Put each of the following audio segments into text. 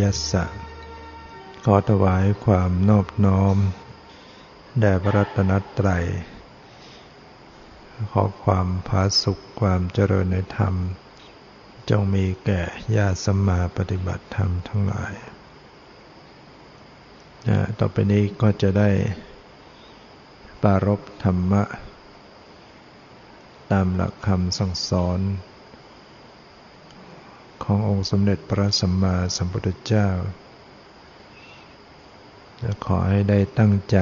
ยัสสะ ขอถวายความนอบน้อม แด่พระรัตนตรัย ขอความพาสุขความเจริญในธรรม จงมีแก่ญาติสัมมาปฏิบัติธรรมทั้งหลาย ต่อไปนี้ก็จะได้ปารบธรรมะ ตามหลักคำสั่งสอน ขององค์สมเด็จพระสัมมาสัมพุทธเจ้า ขอให้ได้ตั้งใจ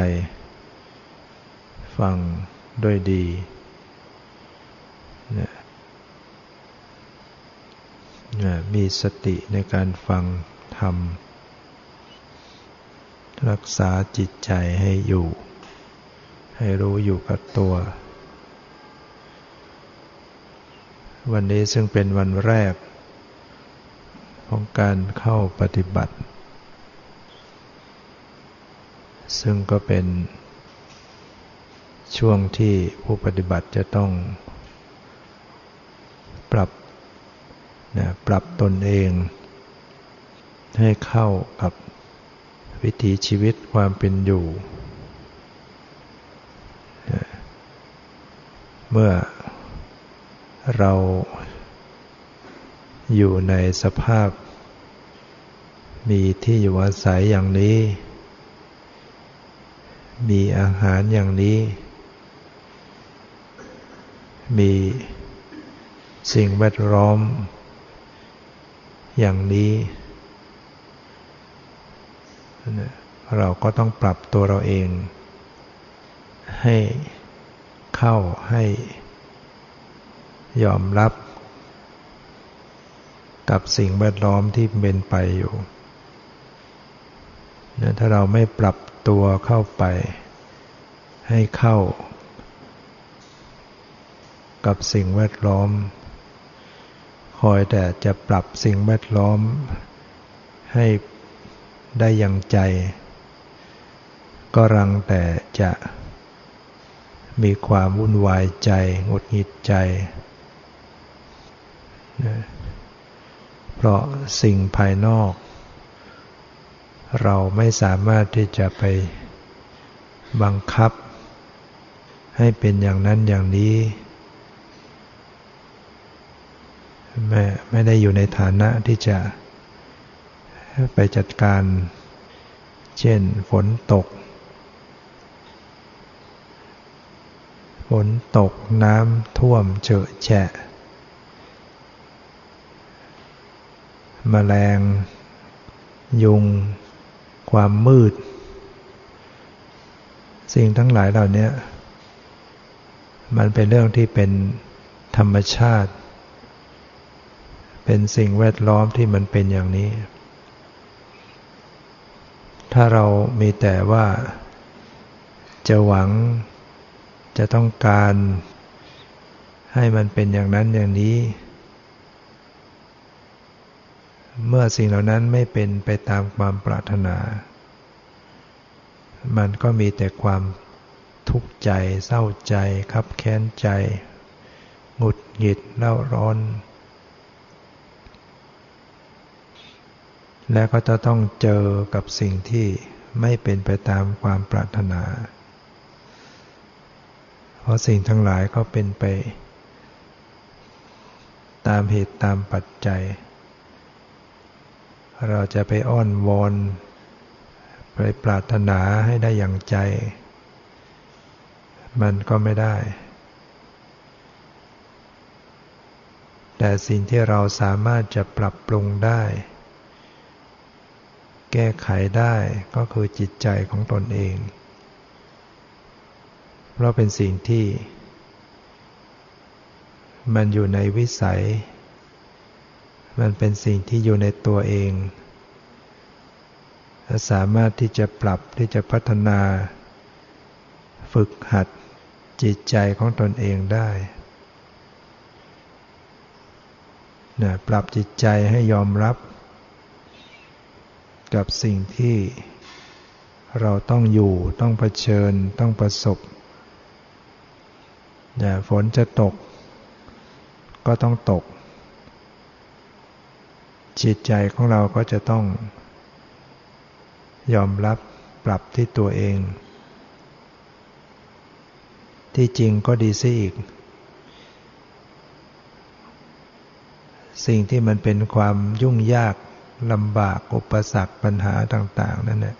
ฟังด้วยดีมีสติในการฟังธรรม รักษาจิตใจให้อยู่ ให้รู้อยู่กับตัว วันนี้ซึ่งเป็นวันแรก ของการเข้าปฏิบัติ ซึ่งก็เป็นช่วงที่ผู้ปฏิบัติจะต้องปรับนะปรับตนเอง ให้เข้ากับวิถีชีวิตความเป็นอยู่เมื่อเรา อยู่ในสภาพ มีที่อยู่อาศัยอย่างนี้ มีอาหารอย่างนี้ มีสิ่งแวดล้อม อย่างนี้เราก็ต้องปรับตัวเราเอง ให้เข้าให้ยอมรับ กับสิ่งแวดล้อมที่เป็นไปอยู่นะถ้าเราไม่ปรับตัวเข้าไป ให้เข้า กับสิ่งแวดล้อม คอยแต่จะปรับสิ่งแวดล้อม ให้ได้อย่างใจ ก็รังแต่จะมีความวุ่นวายใจงดหงิดใจนะ เพราะสิ่งภายนอก เราไม่สามารถที่จะไปบังคับ ให้เป็นอย่างนั้นอย่างนี้ไม่ไม่ได้อยู่ในฐานะที่จะไปจัดการ เช่นฝนตก ฝนตกน้ำท่วมเฉอะแฉะ มแมลง ยุง ความมืด สิ่งทั้งหลายเหล่านี้มันเป็นเรื่องที่เป็นธรรมชาติ เป็นสิ่งแวดล้อมที่มันเป็นอย่างนี้ ถ้าเรามีแต่ว่า จะหวังจะต้องการ ให้มันเป็นอย่างนั้นอย่างนี้ เมื่อสิ่งเหล่านั้นไม่เป็นไปตามความปรารถนา มันก็มีแต่ความทุกข์ใจ เศร้าใจ คับแค้นใจ หงุดหงิดเล่าร้อน และก็จะต้องเจอกับสิ่งที่ไม่เป็นไปตามความปรารถนา เพราะสิ่งทั้งหลายก็เป็นไป ตามเหตุตามปัจจัย เราจะไปอ้อนวอนไปปรารถนาให้ได้อย่างใจ มันก็ไม่ได้ แต่สิ่งที่เราสามารถจะปรับปรุงได้ แก้ไขได้ก็คือจิตใจของตนเอง เพราะเป็นสิ่งที่ มันอยู่ในวิสัย มันเป็นสิ่งที่อยู่ในตัวเองสามารถที่จะปรับที่จะพัฒนา ฝึกหัดจิตใจของตนเองได้นะปรับจิตใจให้ยอมรับ กับสิ่งที่เราต้องอยู่ต้องเผชิญต้องประสบนะฝนจะตก ก็ต้องตก จิตใจของเราก็จะต้อง ยอมรับปรับที่ตัวเอง ที่จริงก็ดีซิอีก สิ่งที่มันเป็นความยุ่งยากลำบากอุปสรรคปัญหาต่าง ๆ นั่นแหละ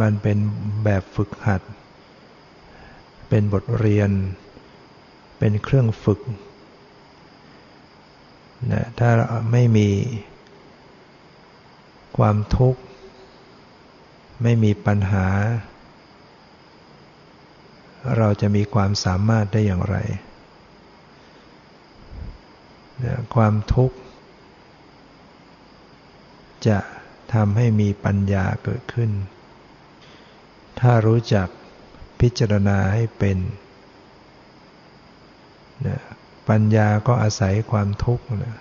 มันเป็นแบบฝึกหัด เป็นบทเรียน เป็นเครื่องฝึก นะถ้าไม่มีความทุกข์ ไม่มีปัญหา เราจะมีความสามารถได้อย่างไรนะความทุกข์ จะทำให้มีปัญญาเกิดขึ้น ถ้ารู้จักพิจารณาให้เป็นนะ ปัญญาก็อาศัยความทุกข์นะ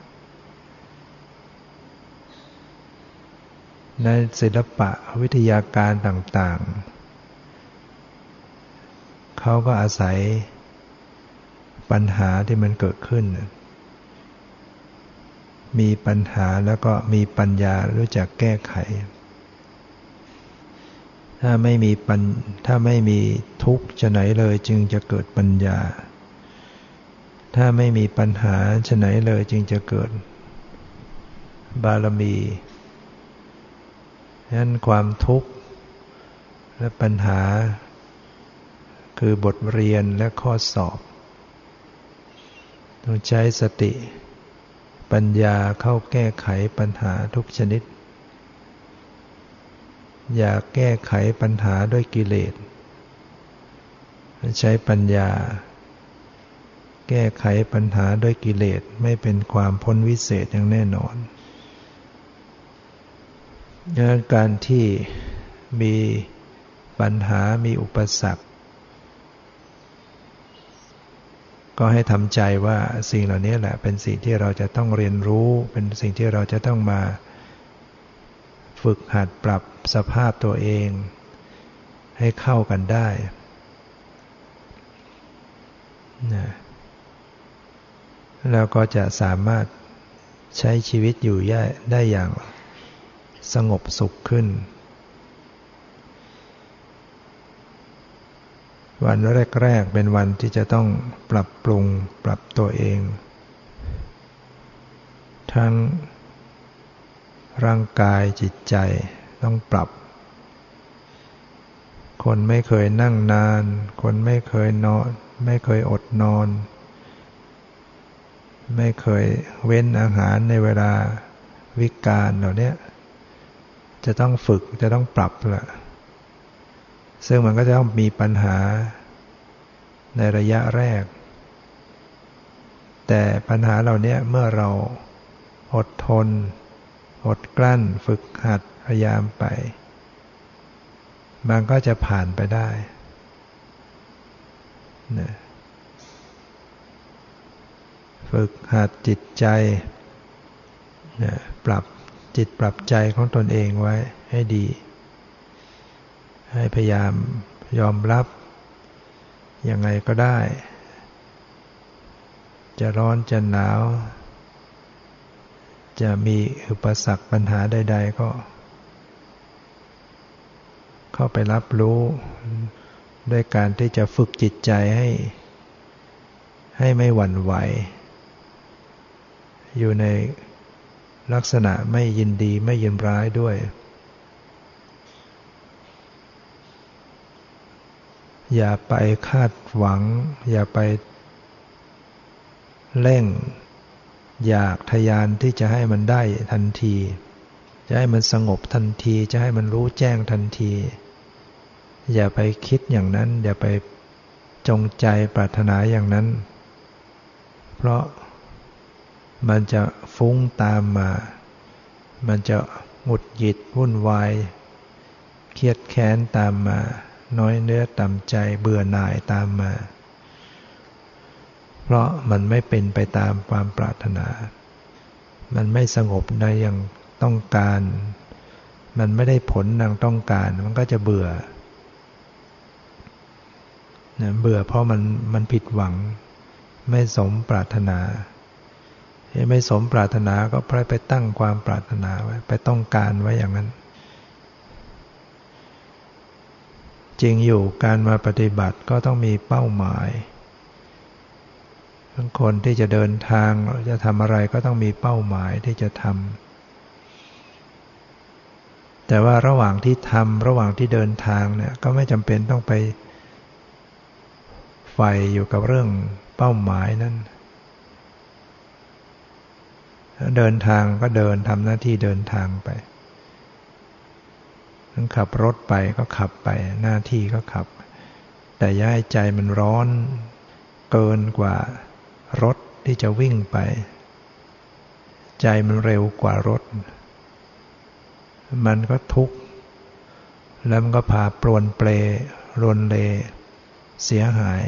ในศิลปะวิทยาการต่างๆ เขาก็อาศัยปัญหาที่มันเกิดขึ้น มีปัญหาแล้วก็มีปัญญารู้จักแก้ไข ถ้าไม่มีปัญถ้าไม่มีทุกข์จะไหนเลยจึงจะเกิดปัญญา ถ้าไม่มีปัญหาชไหนเลยจึงจะเกิด บารมีฉะนั้นความทุกข์และปัญหา คือบทเรียนและข้อสอบ ต้องใช้สติ ปัญญาเข้าแก้ไขปัญหาทุกชนิด อย่าแก้ไขปัญหาด้วยกิเลส ใช้ปัญญา แก้ไขปัญหาด้วยกิเลสไม่เป็นความพ้นวิเศษอย่างแน่นอนดังนั้นการที่มีปัญหามีอุปสรรค ก็ให้ทำใจว่าสิ่งเหล่านี้แหละเป็นสิ่งที่เราจะต้องเรียนรู้ เป็นสิ่งที่เราจะต้องมา ฝึกหัดปรับสภาพตัวเอง ให้เข้ากันได้นะ แล้วก็จะสามารถใช้ชีวิตอยู่ได้อย่างสงบสุขขึ้น วันแรกๆเป็นวันที่จะต้องปรับปรุงปรับตัวเอง ทั้งร่างกายจิตใจต้องปรับ คนไม่เคยนั่งนาน คนไม่เคยนอน ไม่เคยอดนอน ไม่เคยเว้นอาหารในเวลาวิกาลเหล่านี้จะต้องฝึกจะต้องปรับละซึ่งมันก็จะต้องมีปัญหาในระยะแรก แต่ปัญหาเหล่านี้เมื่อเราอดทน อดกลั้น ฝึกหัดพยายามไป มันก็จะผ่านไปได้นะ ฝึกหัดจิตใจ ปรับจิตปรับใจของตนเองไว้ให้ดี ให้พยายามยอมรับ ยังไงก็ได้ จะร้อนจะหนาว จะมีอุปสรรคปัญหาใด ๆ ก็ เข้าไปรับรู้ด้วยการที่จะฝึกจิตใจให้ให้ไม่หวั่นไหว อยู่ในลักษณะไม่ยินดีไม่ยินร้ายด้วย อย่าไปคาดหวัง อย่าไปเร่ง อยากทยานที่จะให้มันได้ทันที จะให้มันสงบทันที จะให้มันรู้แจ้งทันที อย่าไปคิดอย่างนั้น อย่าไปจงใจปรารถนาอย่างนั้น เพราะ มันจะฟุ้งตามมา มันจะหงุดหงิดวุ่นวาย เครียดแค้นตามมา น้อยเนื้อต่ำใจเบื่อหน่ายตามมา เพราะมันไม่เป็นไปตามความปรารถนา มันไม่สงบในอย่างต้องการ มันไม่ได้ผลดังต้องการ มันก็จะเบื่อเบื่อเพราะมันมันผิดหวัง ไม่สมปรารถนา ไม่สมปรารถนาก็พลไปตั้งความปรารถนาไว้ ไปต้องการไว้อย่างนั้น จริงอยู่การมาปฏิบัติก็ต้องมีเป้าหมายทั้งคนที่จะเดินทางจะทำอะไรก็ต้องมีเป้าหมายที่จะทำแต่ว่าระหว่างที่ทำระหว่างที่เดินทางเนี่ยก็ไม่จำเป็นต้องไปใฝ่อยู่กับเรื่องเป้าหมายนั้น เดินทางก็เดินทำหน้าที่เดินทางไปทั้งขับรถไปก็ขับไป หน้าที่ก็ขับ แต่ย้ายใจมันร้อนเกินกว่ารถที่จะวิ่งไป ใจมันเร็วกว่ารถ มันก็ทุกข์ แล้วมันก็พาปลวนเปลรนเล เสียหาย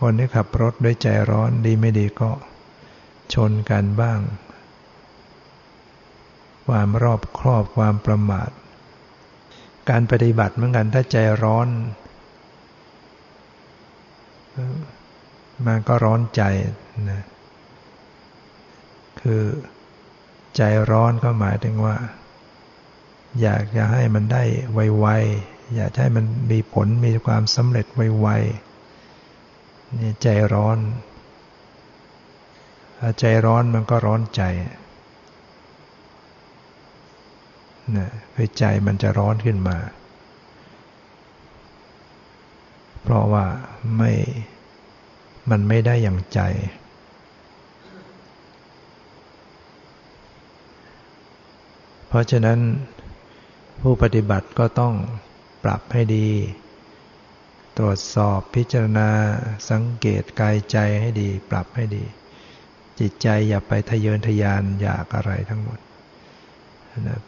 คนที่ขับรถด้วยใจร้อนดีไม่ดีก็ ชนกันบ้าง ความรอบครอบความประมาท การปฏิบัติเหมือนกันถ้าใจร้อน มันก็ร้อนใจนะคือใจร้อนก็หมายถึงว่า อยากจะให้มันได้ไวๆอยากให้มันมีผลมีความสำเร็จไวๆนี่ใจร้อน ใจร้อนมันก็ร้อนใจนะคือใจมันจะร้อนขึ้นมา เพราะว่าไม่มันไม่ได้อย่างใจ เพราะฉะนั้นผู้ปฏิบัติก็ต้องปรับให้ดี ตรวจสอบพิจารณาสังเกตกายใจให้ดี ปรับให้ดี จิตใจอย่าไปทะเยอทะยานอยากอะไรทั้งหมด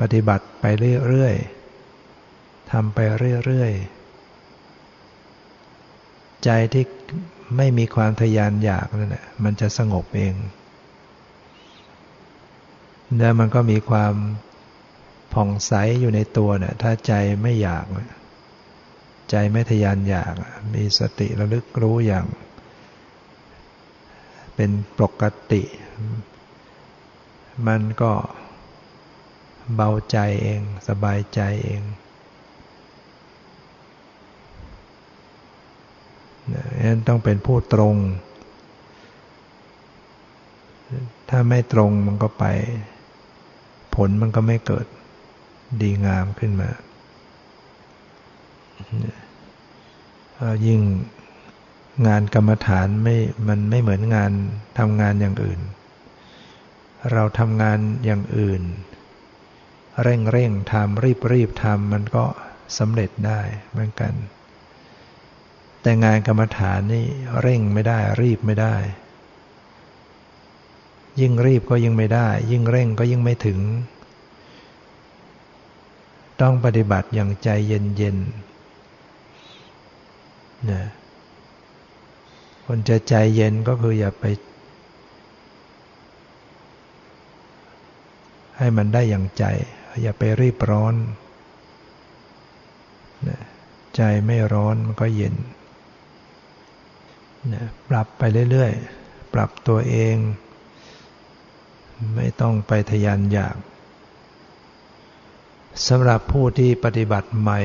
ปฏิบัติไปเรื่อยๆทำไปเรื่อยๆ ใจที่ไม่มีความทะยานอยากนั่นแหละมันจะสงบเอง แล้วมันก็มีความผ่องใสอยู่ในตัวเนี่ยถ้าใจไม่อยาก ใจไม่ทะยานอยาก มีสติระลึกรู้อย่าง เป็นปกติ มันก็เบาใจเองสบายใจเองนั้นต้องเป็นผู้ตรง ถ้าไม่ตรงมันก็ไป ผลมันก็ไม่เกิดดีงามขึ้นมา ยิ่ง งานกรรมฐานไม่มันไม่เหมือนงานทำงานอย่างอื่น เราทำงานอย่างอื่น เร่งเร่งทำรีบรีบทำมันก็สำเร็จได้เหมือนกัน แต่งานกรรมฐานนี่เร่งไม่ได้รีบไม่ได้ ยิ่งรีบก็ยิ่งไม่ได้ ยิ่งเร่งก็ยิ่งไม่ถึง ต้องปฏิบัติอย่างใจเย็นๆนะ คนจะใจเย็นก็คืออย่าไป ให้มันได้อย่างใจ อย่าไปรีบร้อน ใจไม่ร้อนมันก็เย็น ปรับไปเรื่อยๆ ปรับตัวเอง ไม่ต้องไปทยานอยากสำหรับผู้ที่ปฏิบัติใหม่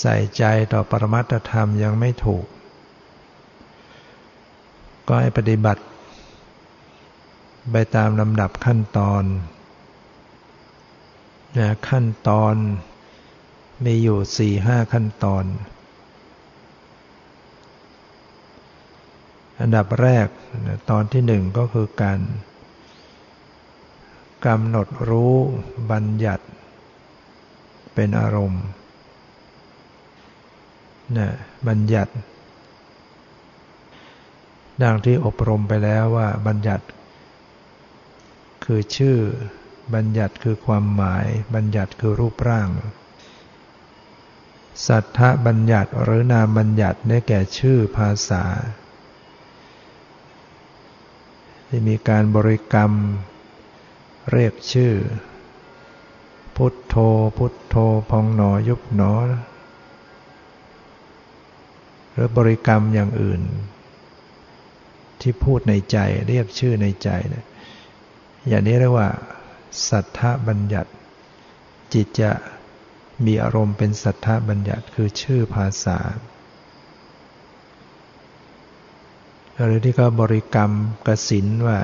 ใส่ใจต่อปรมัตธรรมยังไม่ถูก ก็ให้ปฏิบัติ ไปตามลำดับขั้นตอนนะขั้นตอนมีอยู่สี่ห้าขั้นตอน อันดับแรกตอนที่หนึ่งก็คือการกำหนดรู้บัญญัติเป็นอารมณ์ นะบัญญัติ ดังที่อบรมไปแล้วว่าบัญญัติ คือชื่อ บัญญัติคือความหมาย บัญญัติคือรูปร่าง สัทธบัญญัติหรือนามบัญญัติได้แก่ชื่อภาษา ที่มีการบริกรรม เรียกชื่อ พุทโธ พุทโธ พองหนอยุบหนอ หรือบริกรรมอย่างอื่น ที่พูดในใจเรียกชื่อในใจเนี่ยอย่างนี้เรียกว่า สัทธบัญญัติ จิตจะมีอารมณ์เป็นสัทธบัญญัติคือชื่อภาษา หรือที่เขาบริกรรมกสินว่า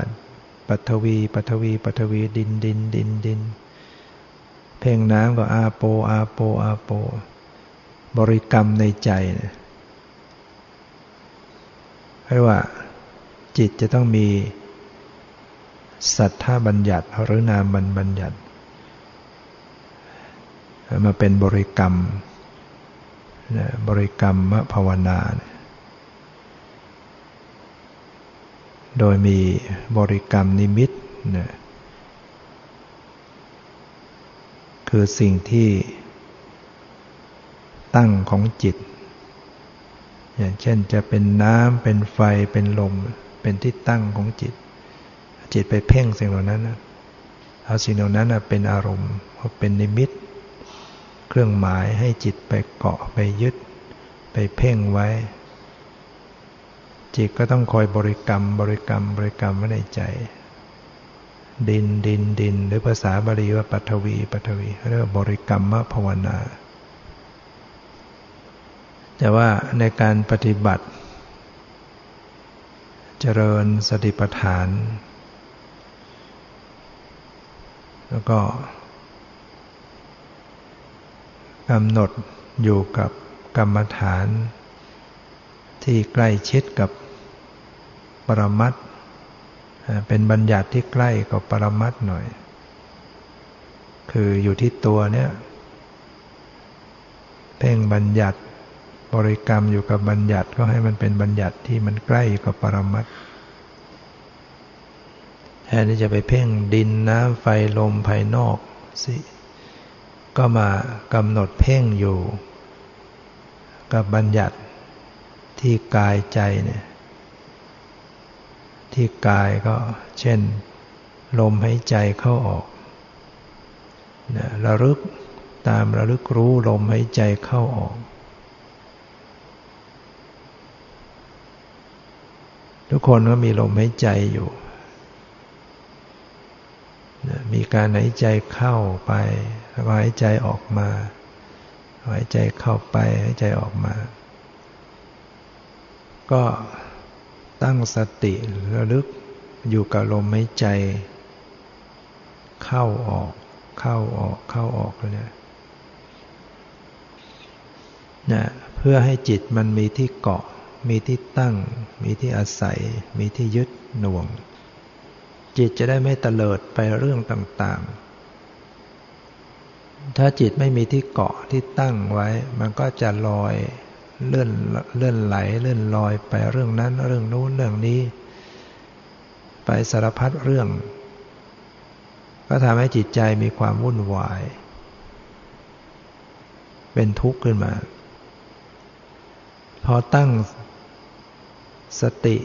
ปัทวีปัทวีปัทวีดินดินดินดินเพ่งน้ำก็อาโปอาโปอาโป บริกรรมในใจเนี่ย เรียกว่า จิตจะต้องมี สัทธาบัญญัติหรือนามบัญญัติ มาเป็นบริกรรม บริกรรมภาวนา โดยมีบริกรรมนิมิตนะคือสิ่งที่ตั้งของจิต อย่างเช่นจะเป็นน้ำเป็นไฟเป็นลม เป็นที่ตั้งของจิต จิตไปเพ่งสิ่งเหล่านั้นเอาสิ่งเหล่านั้นเป็นอารมณ์เป็นนิมิต เครื่องหมายให้จิตไปเกาะไปยึด ไปเพ่งไว้ จิตก็ต้องคอยบริกรรม บริกรรมบริกรรมไว้ในใจ ดินดินดิน หรือภาษาบาลีว่าปัทวีปัทวีเรียกว่าบริกรรมภาวนา แต่ว่าในการปฏิบัติ เจริญสติปัฏฐาน แล้วก็กำหนดอยู่กับกรรมฐาน ที่ใกล้ชิดกับปรมัตเป็นบัญญัติที่ใกล้กับปรมัตหน่อย คืออยู่ที่ตัวเนี้ยเพ่งบัญญัติ บริกรรมอยู่กับบัญญัติก็ให้มันเป็นบัญญัติที่มันใกล้กับปรมัตถแทนที่จะไปเพ่งดินน้ำไฟลมภายนอกสิ ก็มากำหนดเพ่งอยู่ กับบัญญัติที่กายใจเนี่ยที่กายก็เช่น ลมหายใจเข้าออกนะระลึกตามระลึกรู้ลมหายใจเข้าออก ทุกคนก็มีลมหายใจอยู่ มีการหายใจเข้าไปแล้วหายใจออกมา หายใจเข้าไปหายใจออกมา ก็ตั้งสติระลึกอยู่กับลมหายใจ เข้าออก เข้าออกเข้าออกเลยเนี่ยนะเพื่อให้จิตมันมีที่เกาะ มีที่ตั้ง มีที่อาศัย มีที่ยึดหน่วง จิตจะได้ไม่เตลิดไปเรื่องต่างๆ ถ้าจิตไม่มีที่เกาะที่ตั้งไว้ มันก็จะลอยเลื่อนเลื่อนไหลเลื่อนลอยไปเรื่องนั้น เรื่องนู้นเรื่องนี้ ไปสารพัดเรื่อง ก็ทำให้จิตใจมีความวุ่นวาย เป็นทุกข์ขึ้นมา พอตั้ง สติ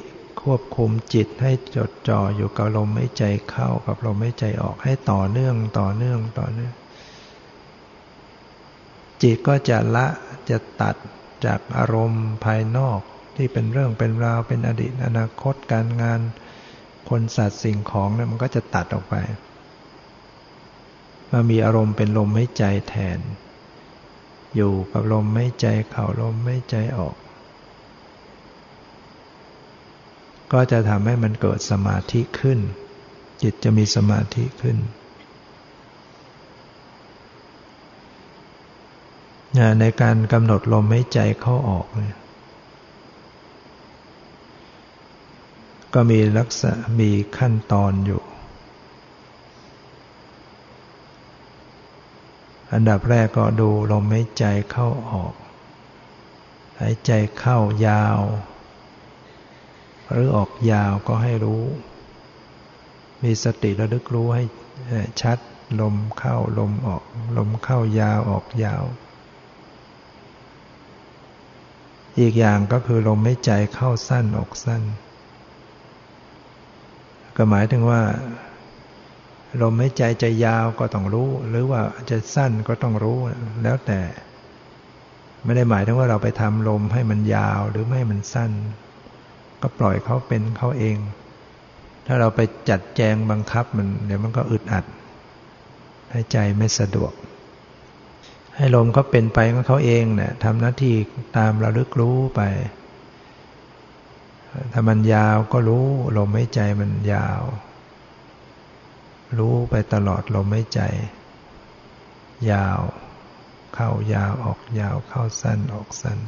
ควบคุมจิตให้จดจ่ออยู่กับลมหายใจเข้ากับลมหายใจออกให้ต่อเนื่องต่อเนื่องต่อเนื่อง จิตก็จะละจะตัดจากอารมณ์ภายนอกที่เป็นเรื่องเป็นราวเป็นอดีตอนาคตการงาน คนสัตว์สิ่งของเนี่ยมันก็จะตัดออกไปมามีอารมณ์เป็นลมหายใจแทน อยู่กับลมหายใจเข้าลมหายใจออก ก็จะทำให้มันเกิดสมาธิขึ้น จิตจะมีสมาธิขึ้น ในการกำหนดลมหายใจเข้าออกเนี่ยก็มีลักษณะมีขั้นตอนอยู่ อันดับแรกก็ดูลมหายใจเข้าออก หายใจเข้ายาว หรือออกยาวก็ให้รู้ มีสติระลึกรู้ให้ชัดลมเข้าลมออก ลมเข้ายาวออกยาว อีกอย่างก็คือลมไม่ใจเข้าสั้นออกสั้น ก็หมายถึงว่า ลมไม่ใจจะยาวก็ต้องรู้ หรือว่าจะสั้นก็ต้องรู้แล้วแต่ ไม่ได้หมายถึงว่าเราไปทำลมให้มันยาวหรือไม่ให้มันสั้น ก็ปล่อยเขาเป็นเขาเอง ถ้าเราไปจัดแจงบังคับมันเดี๋ยวมันก็อึดอัดให้ใจไม่สะดวก ให้ลมเขาเป็นไปของเขาเองเนะี่ยทำหน้าที่ตามระลึกรู้ไป ถ้ามันยาวก็รู้ลมไม่ใจมันยาว รู้ไปตลอดลมไม่ใจ ยาว เข้ายาวออกยาวเข้าสั้นออกสั้น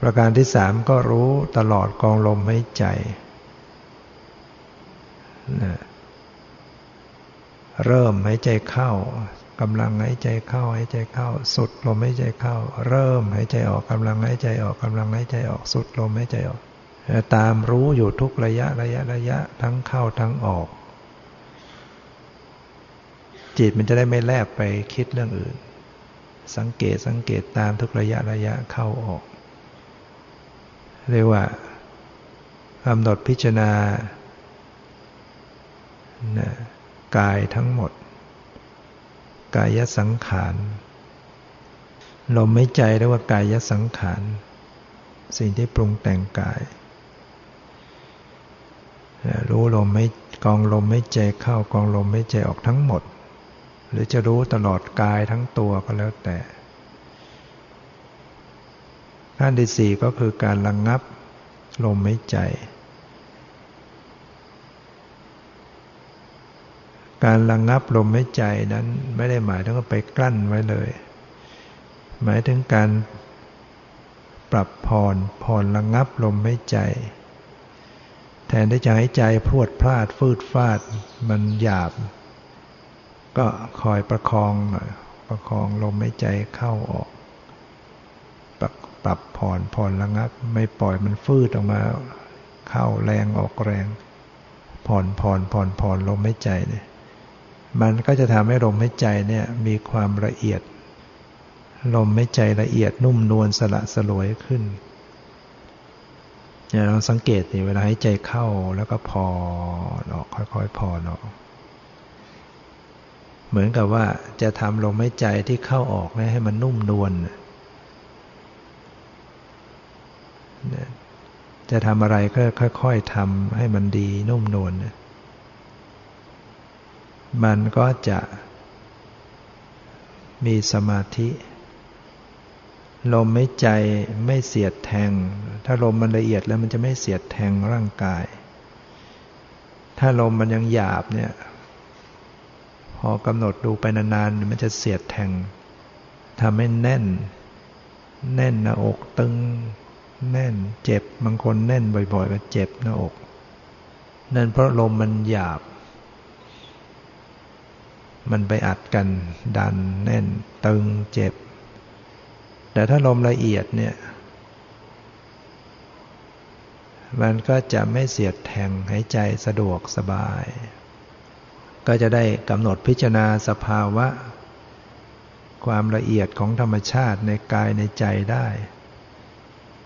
ประการที่สามก็รู้ตลอดกองลมหายใจนะเริ่มหายใจเข้ากำลังหายใจเข้าหายใจเข้า สุดลมหายใจเข้า เริ่มหายใจออกกำลังหายใจออกกำลังหายใจออกสุดลมหายใจออก ตามรู้อยู่ทุกระยะระยะระยะทั้งเข้าทั้งออก จิตมันจะได้ไม่แลบไปคิดเรื่องอื่น สังเกตสังเกตตามทุกระยะระยะเข้าออก เรียกว่ากำหนดพิจารณากายทั้งหมด กายสังขารลมไม่ใจเรียกว่ากายสังขารสิ่งที่ปรุงแต่งกาย รู้ลมไม่กองลมไม่ใจเข้ากองลมไม่ใจออกทั้งหมด หรือจะรู้ตลอดกายทั้งตัวก็แล้วแต่ ขั้นที่สี่ก็คือการระงงับลมหายใจ การระงงับลมหายใจนั้นไม่ได้หมายถึงว่าไปกลั้นไว้เลย หมายถึงการปรับผ่อนผ่อนระงงับลมหายใจ แทนที่จะให้ใจพรวดพลาดฟืดฟาดมันหยาบ ก็คอยประคองหน่อยประคองลมไม่ใจเข้าออก ปรับผ่อนผ่อนระงับ ไม่ปล่อยมันฟืดออกมา เข้าแรงออกแรง ผ่อนผ่อนผ่อนผ่อนลมไม่ใจเนี่ยมันก็จะทำให้ลมไม่ใจเนี่ยมีความละเอียด ลมไม่ใจละเอียดนุ่มนวลสละสลวยขึ้นอย่าลองสังเกตสิเวลาให้ใจเข้าแล้วก็ผ่อนออกค่อยๆผ่อนออก เหมือนกับว่าจะทำลมหายใจที่เข้าออกให้มันนุ่มนวล จะทำอะไรก็ค่อยๆทำให้มันดีนุ่มนวลมันก็จะมีสมาธิ ลมไม่ใจไม่เสียดแทง ถ้าลมมันละเอียดแล้วมันจะไม่เสียดแทงร่างกาย ถ้าลมมันยังหยาบเนี่ย พอกำหนดดูไปนานๆมันจะเสียดแทงทำให้แน่น แน่นหน้าอกตึง แน่นเจ็บบางคนแน่นบ่อยๆก็เจ็บหน้าอก นั่นเพราะลมมันหยาบ มันไปอัดกันดันแน่นตึงเจ็บ แต่ถ้าลมละเอียดเนี่ย มันก็จะไม่เสียดแทงหายใจสะดวกสบาย ก็จะได้กำหนดพิจารณาสภาวะ ความละเอียดของธรรมชาติในกายในใจได้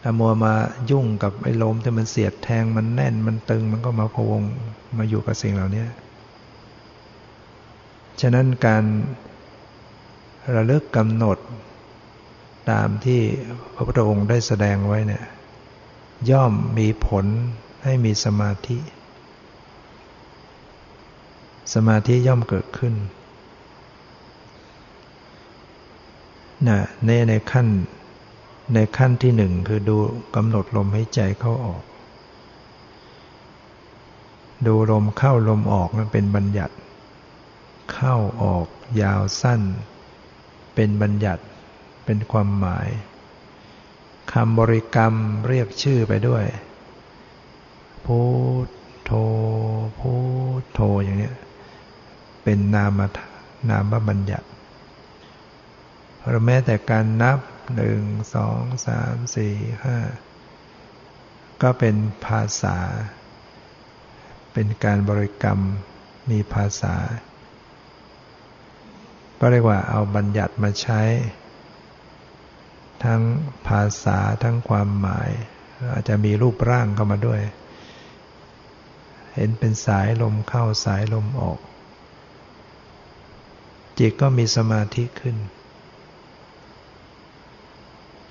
ถ้ามัวมายุ่งกับไอ้ลมที่มันเสียดแทงมันแน่นมันตึงมันก็มาพวงมาอยู่กับสิ่งเหล่านี้ฉะนั้นการระลึกกำหนดตามที่พระพุทธองค์ได้แสดงไว้เนี่ยย่อมมีผลให้มีสมาธิ สมาธิย่อมเกิดขึ้นนะในในขั้น ในขั้นที่หนึ่งคือดูกำหนดลมหายใจเข้าออก ดูลมเข้าลมออกมันเป็นบัญญัติ เข้าออกยาวสั้น เป็นบัญญัติเป็นความหมายคำบริกรรมเรียกชื่อไปด้วยพุทโธพุทโธอย่างนี้เป็นนามนามบัญญัติหรือแม้แต่การนับ หนึ่งสองสามสี่ห้าก็เป็นภาษา เป็นการบริกรรมมีภาษา ก็เรียกว่าเอาบัญญัติมาใช้ ทั้งภาษาทั้งความหมาย อาจจะมีรูปร่างเข้ามาด้วย เห็นเป็นสายลมเข้าสายลมออก จิตก็มีสมาธิขึ้น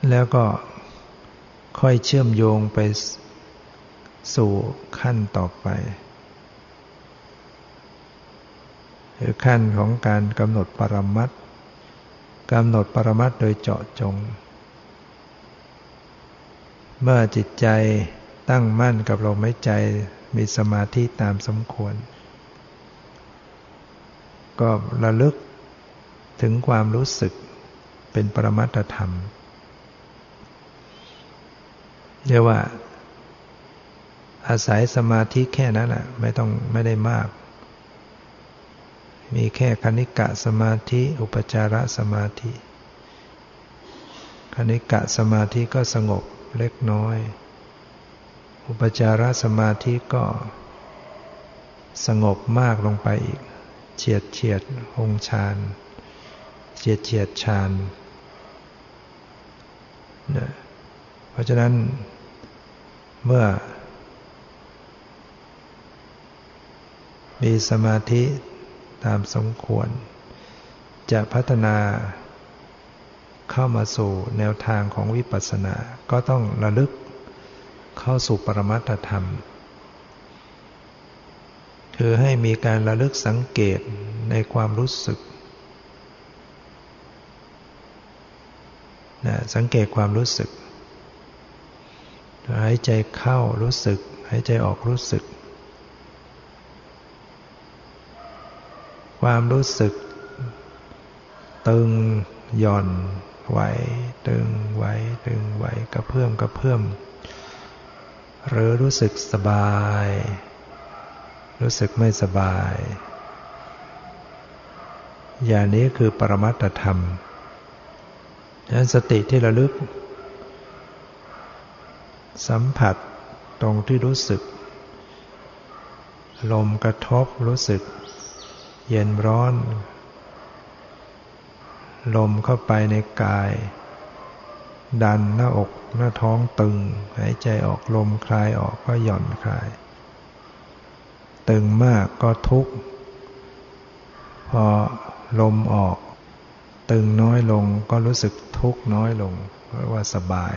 แล้วก็ค่อยเชื่อมโยงไปสู่ขั้นต่อไปคือขั้นของการกำหนดปรมัตกำหนดปรมัตโดยเจาะจง เมื่อจิตใจตั้งมั่นกับลมหายใจมีสมาธิตามสมควร ก็ระลึกถึงความรู้สึกเป็นปรมัตธรรม เรียกว่า อาศัยสมาธิแค่นั้นแหละไม่ต้องไม่ได้มาก มีแค่คณิกะสมาธิ อุปจารสมาธิคณิกะสมาธิก็สงบเล็กน้อย อุปจารสมาธิก็สงบมากลงไปอีก เฉียดเฉียดองฌานเฉียดเฉียดฌานนะเพ ราะฉะนั้นเมื่อ มีสมาธิตามสมควร จะพัฒนาเข้ามาสู่แนวทางของวิปัสสนา ก็ต้องระลึกเข้าสู่ปรมัตธรรม คือให้มีการระลึกสังเกตในความรู้สึกนะสังเกตความรู้สึก หายใจเข้ารู้สึก หายใจออกรู้สึก ความรู้สึก ตึงหย่อนไหวตึงไหวตึงไหวกระเพื่อมกระเพื่อมหรือรู้สึกสบาย รู้สึกไม่สบาย อย่างนี้คือปรมัตธรรมฉะนั้นสติที่ระลึก สัมผัสตรงที่รู้สึก ลมกระทบรู้สึก เย็นร้อน ลมเข้าไปในกาย ดันหน้าอกหน้าท้องตึง หายใจออกลมคลายออกก็หย่อนคลาย ตึงมากก็ทุกข์ พอลมออก ตึงน้อยลงก็รู้สึกทุกข์น้อยลงเรียกว่าสบาย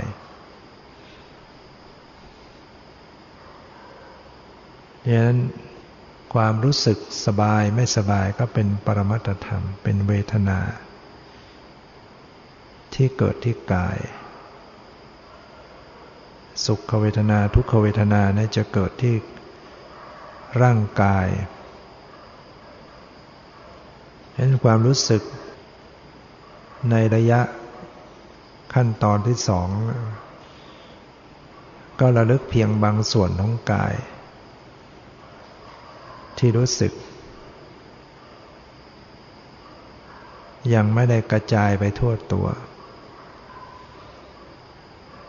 ดังนั้นความรู้สึกสบายไม่สบายก็เป็นปรมัตธรรม เป็นเวทนา ที่เกิดที่กาย สุขเวทนาทุกขเวทนาเนี่ยจะเกิดที่ร่างกายฉะนั้นความรู้สึกในระยะขั้นตอนที่สอง ก็ระลึกเพียงบางส่วนของกาย ที่รู้สึก ยังไม่ได้กระจายไปทั่วตัว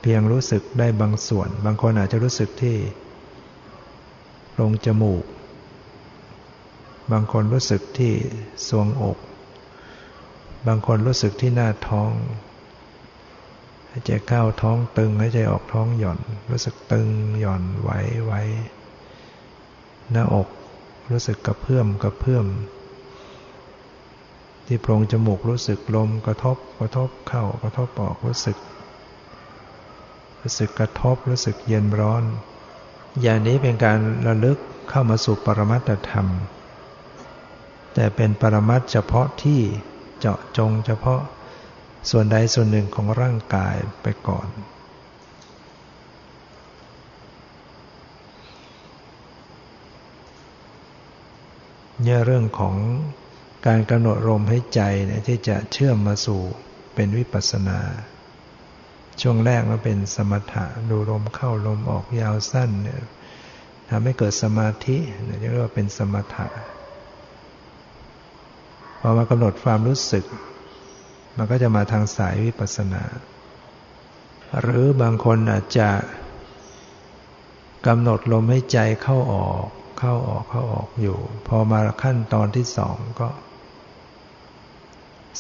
เพียงรู้สึกได้บางส่วน บางคนอาจจะรู้สึกที่ลงจมูก บางคนรู้สึกที่ทรวงอก บางคนรู้สึกที่หน้าท้องหายใจเข้าท้องตึงหายใจออกท้องหย่อน รู้สึกตึงหย่อนไหวไหวหน้าอก รู้สึกกระเพื่อมกระเพื่อม ที่โพรงจมูกรู้สึกลมกระทบกระทบเข้ากระทบออกรู้สึก รู้สึกกระทบรู้สึกเย็นร้อน อย่างนี้เป็นการระลึกเข้ามาสู่ปรมัตธรรม แต่เป็นปรมัตเฉพาะที่เจาะจงเฉพาะส่วนใดส่วนหนึ่งของร่างกายไปก่อน เนี่ยเรื่องของการกำหนดลมให้ใจเนี่ยที่จะเชื่อมมาสู่เป็นวิปัสนา ช่วงแรกมันเป็นสมถะดูลมเข้าลมออกยาวสั้นเนี่ยทำให้เกิดสมาธิเนี่ยเรียกว่าเป็นสมถะพอมากำหนดความรู้สึก มันก็จะมาทางสายวิปัสนา หรือบางคนอาจจะกำหนดลมให้ใจเข้าออก เข้าออกเข้าออกอยู่ พอมาขั้นตอนที่สองก็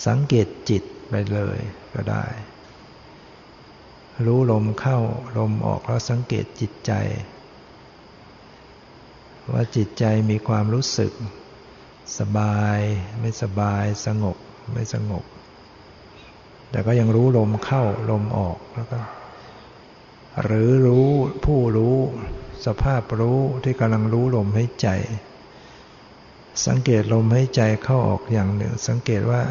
สังเกตจิตไปเลยก็ได้ รู้ลมเข้าลมออกแล้วสังเกตจิตใจ ว่าจิตใจมีความรู้สึก สบายไม่สบายสงบไม่สงบ แต่ก็ยังรู้ลมเข้าลมออกแล้วก็ หรือรู้ผู้รู้ สภาพรู้ที่กำลังรู้ลมให้ใจ สังเกตลมให้ใจเข้าออกอย่างหนึ่ง สังเกตว่า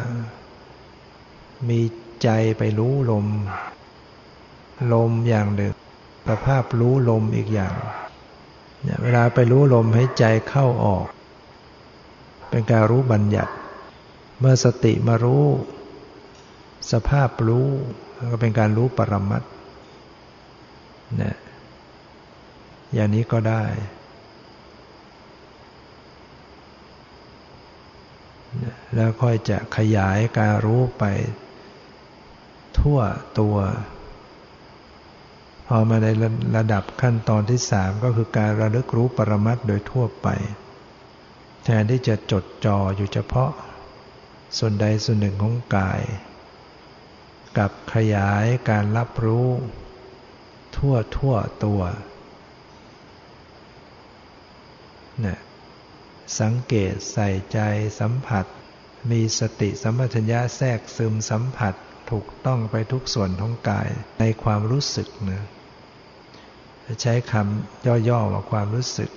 มีใจไปรู้ลม ลมอย่างหนึ่งสภาพรู้ลมอีกอย่างเนี่ยเวลาไปรู้ลมให้ใจเข้าออก เป็นการรู้บัญญัติ เมื่อสติมารู้ สภาพรู้ก็เป็นการรู้ปรมัตเนี่ย อย่างนี้ก็ได้ แล้วค่อยจะขยายการรู้ไปทั่วตัว พอมาในระดับขั้นตอนที่สามก็คือการระลึกรู้ปรมัตโดยทั่วไป แทนที่จะจดจ่ออยู่เฉพาะ ส่วนใดส่วนหนึ่งของกาย กับขยายการรับรู้ ทั่วทั่วตัว นะสังเกตใส่ใจสัมผัส มีสติสัมปชัญญะแทรกซึมสัมผัสถูกต้องไปทุกส่วนของกายในความรู้สึกนะใช้คำย่อๆว่าความรู้สึก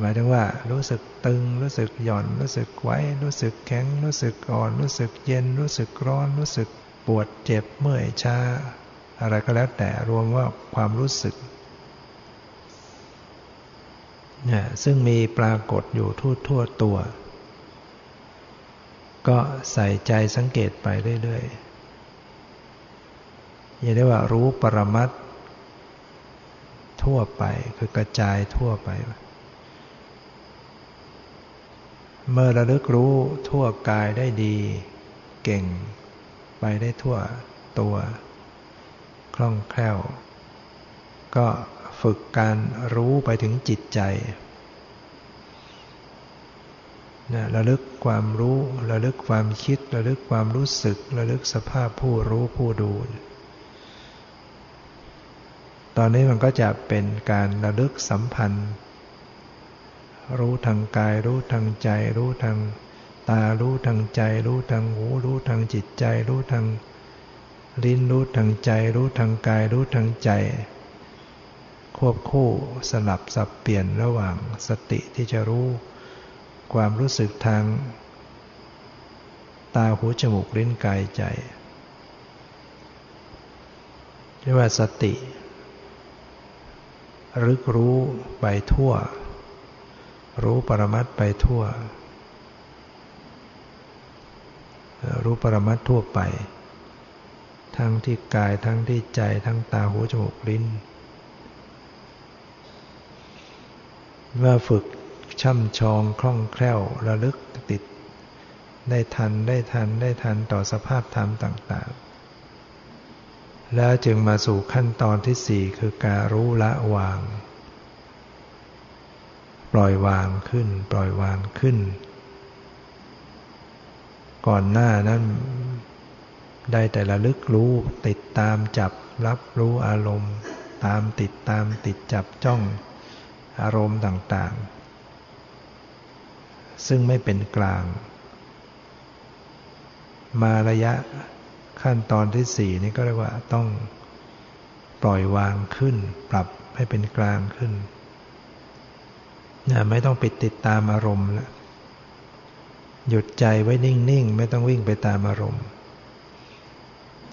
หมายถึงว่ารู้สึกตึงรู้สึกหย่อนรู้สึกไว้ รู้สึกแข็งรู้สึกอ่อน รู้สึกเย็น รู้สึกร้อน รู้สึกปวดเจ็บเมื่อยชาอะไรก็แล้วแต่รวมว่าความรู้สึก นี่ยซึ่งมีปรากฏอยู่ทั่วทั่วตัว ก็ใส่ใจสังเกตไปเรื่อยๆอย่าได้ว่ารู้ปรมัตทั่วไปคือกระจายทั่วไป เมื่อระลึกรู้ทั่วกายได้ดี เก่ง ไปได้ทั่วตัว คล่องแคล่ว ก็ ฝึกการรู้ไปถึงจิตใจนะระลึกความรู้ระลึกความคิดระลึกความรู้สึกระลึกสภาพผู้รู้ผู้ดู ตอนนี้มันก็จะเป็นการระลึกสัมพันธ์ รู้ทางกาย รู้ทางใจ รู้ทางตารู้ทางใจ รู้ทางหู รู้ทางจิตใจ รู้ทางลิ้นรู้ทางใจ รู้ทางกาย รู้ทางใจ ควบคู่สลับสับเปลี่ยนระหว่างสติที่จะรู้ ความรู้สึกทาง ตาหูจมูกลิ้นกายใจเรียกว่าสติรึกรู้ไปทั่ว รู้ปรมัตไปทั่ว รู้ปรมัตทั่วไป ทั้งที่กายทั้งที่ใจทั้งตาหูจมูกลิ้น เมื่อฝึกช่ำชองคล่องแคล่วระลึกติด ได้ทันได้ทันได้ทันต่อสภาพธรรมต่าง ๆ แล้วจึงมาสู่ขั้นตอนที่สี่คือการรู้ละวาง ปล่อยวางขึ้น ปล่อยวางขึ้น ก่อนหน้านั้นได้แต่ระลึกรู้ติดตามจับรับรู้อารมณ์ ตามติดตามติดจับจ้อง อารมณ์ต่างๆ ซึ่งไม่เป็นกลาง มาระยะขั้นตอนที่สี่นี้ก็เรียกว่าต้องปล่อยวางขึ้น ปรับให้เป็นกลางขึ้นไม่ต้องปิดติดตามอารมณ์แล้วหยุดใจไว้นิ่งๆ ไม่ต้องวิ่งไปตามอารมณ์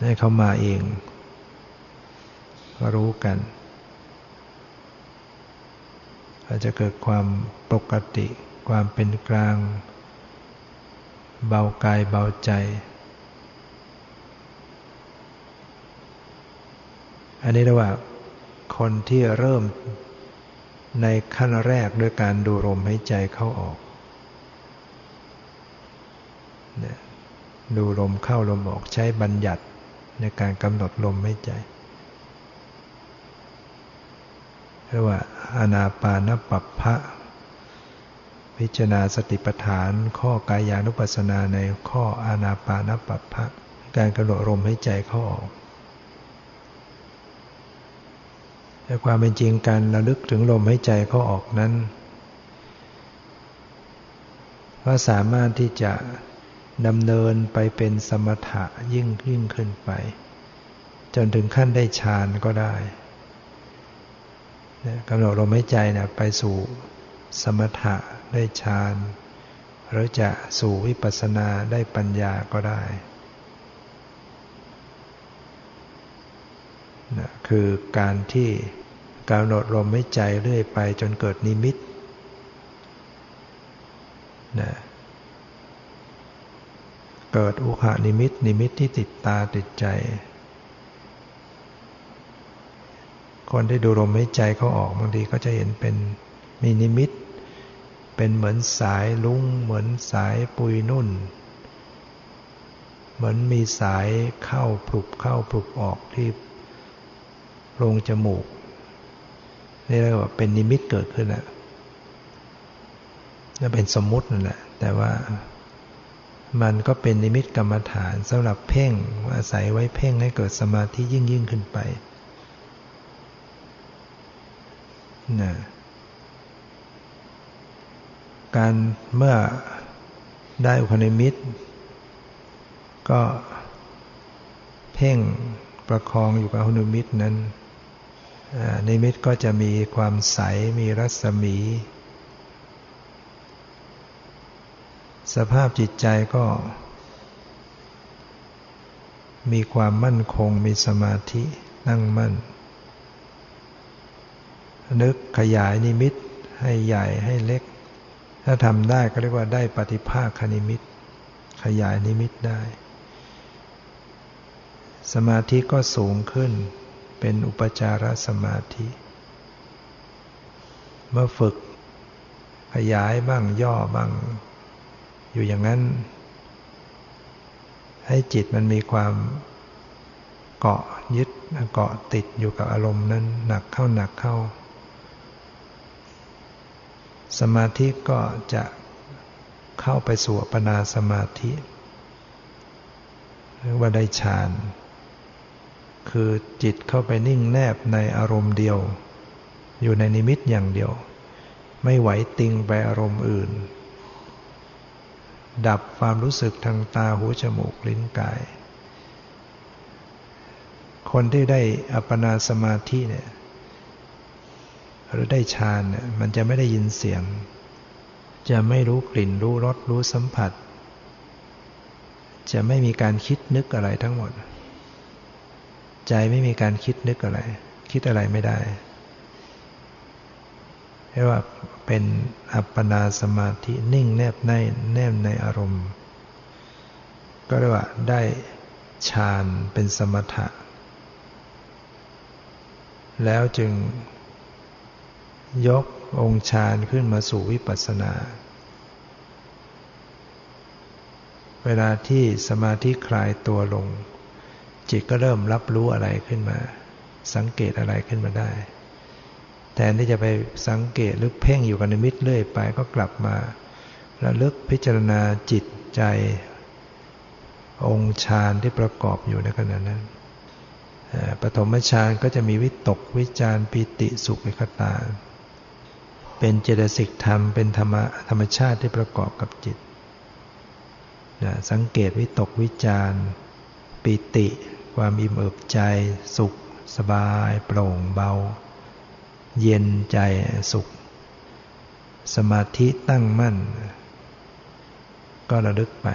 ให้เขามาเองรู้กัน อาจจะเกิดความปกติ ความเป็นกลาง เบากายเบาใจ อันนี้เรียกว่า คนที่เริ่มในขั้นแรกด้วยการดูลมหายใจเข้าออก ดูลมเข้าลมออกใช้บัญญัติในการกำหนดลมหายใจ เรียกว่าอานาปานปัปพะพิจารณาสติปัฏฐาน ข้อกายานุปัสสนาในข้ออานาปานปัปพะการกำหนดลมให้ใจเข้าออก แต่ความเป็นจริงการระลึกถึงลมให้ใจเข้าออกนั้น ก็สามารถที่จะดำเนินไปเป็นสมถะยิ่งยิ่งขึ้นไป จนถึงขั้นได้ฌานก็ได้ กำหนดลมหายใจนี่ยไปสู่สมถะได้ฌานหรือจะสู่วิปัสสนาได้ปัญญาก็ได้นะคือการที่กำหนดลมหายใจเรื่อยไปจนเกิดนิมิตนะเกิดอุคคหนิมิตนิมิตที่ติดตาติดใจ คนที่ดูลมหายใจเข้าออกบางทีก็จะเห็นเป็นมีนิมิต เป็นเหมือนสายรุ้งเหมือนสายปุยนุ่น เหมือนมีสายเข้าผลุบเข้าผลุบออกที่โพรงจมูกนี่เรียกว่าเป็นนิมิตเกิดขึ้นแหล้วนั่นเป็นสมมุตินั่นแหละ แต่ว่ามันก็เป็นนิมิตกรรมฐานสำหรับเพ่งอาศัยไว้เพ่งให้เกิดสมาธิยิ่งยิ่งขึ้นไป นะการเมื่อได้อุปนิมิต ก็เพ่งประคองอยู่กับอุปนิมิตนั้นนิมิตก็จะมีความใสมีรัศมี สภาพจิตใจก็ มีความมั่นคงมีสมาธินั่งมั่น นึกขยายนิมิต ให้ใหญ่ให้เล็ก ถ้าทำได้ก็เรียกว่าได้ปฏิภาคนิมิต ขยายนิมิตได้ สมาธิก็สูงขึ้น เป็นอุปจารสมาธิ เมื่อฝึก ขยายบ้างย่อบ้าง อยู่อย่างนั้น ให้จิตมันมีความเกาะยึดเกาะติดอยู่กับอารมณ์นั้นหนักเข้าหนักเข้า สมาธิก็จะเข้าไปสู่ปนาสมาธิ หรือว่าได้ฌาน คือจิตเข้าไปนิ่งแนบในอารมณ์เดียว อยู่ในนิมิตอย่างเดียว ไม่ไหวติงไปอารมณ์อื่น ดับความรู้สึกทางตาหูจมูกลิ้นกาย คนที่ได้อัปปนาสมาธิเนี่ย หรือได้ฌานเนี่ยมันจะไม่ได้ยินเสียง จะไม่รู้กลิ่นรู้รสรู้สัมผัส จะไม่มีการคิดนึกอะไรทั้งหมด ใจไม่มีการคิดนึกอะไร คิดอะไรไม่ได้เรียกว่าเป็นอัปปนาสมาธินิ่งแนบในแนบในอารมณ์ ก็เรียกว่าได้ฌานเป็นสมถะ แล้วจึง ยกองค์ฌานขึ้นมาสู่วิปัสสนา เวลาที่สมาธิคลายตัวลง จิตก็เริ่มรับรู้อะไรขึ้นมา สังเกตอะไรขึ้นมาได้ แทนที่จะไปสังเกตหรือเพ่งอยู่กับนิมิตเรื่อยไปก็กลับมาระลึกพิจารณาจิตใจ องค์ฌานที่ประกอบอยู่ในขณะนั้นปฐมฌานก็จะมีวิตกวิจารปิติสุขเอกตา เป็นเจตสิกธรรม เป็นธรรมธรรมชาติที่ประกอบกับจิตสังเกตวิตกวิจารปิติ ความอิ่มเอิบใจ สุข สบาย โปร่งเบา เย็นใจสุข สมาธิตั้งมั่น ก็ระลึกไป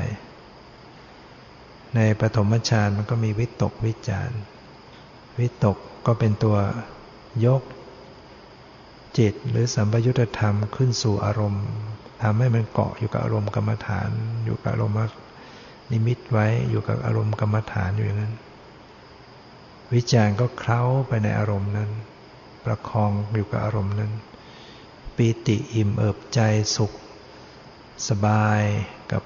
ในปฐมฌานมันก็มีวิตกวิจารวิตกก็เป็นตัวยก จิตหรือสัมปยุตธรรมขึ้นสู่อารมณ์ทำให้มันเกาะอยู่กับอารมณ์กรรมฐาน อยู่กับอารมณ์นิมิตไว้อยู่กับอารมณ์กรรมฐานอยู่อย่างนั้น วิจารณ์ก็เคล้าไปในอารมณ์นั้น ประคองอยู่กับอารมณ์นั้น ปีติอิ่มเอิบใจสุข สบายกับ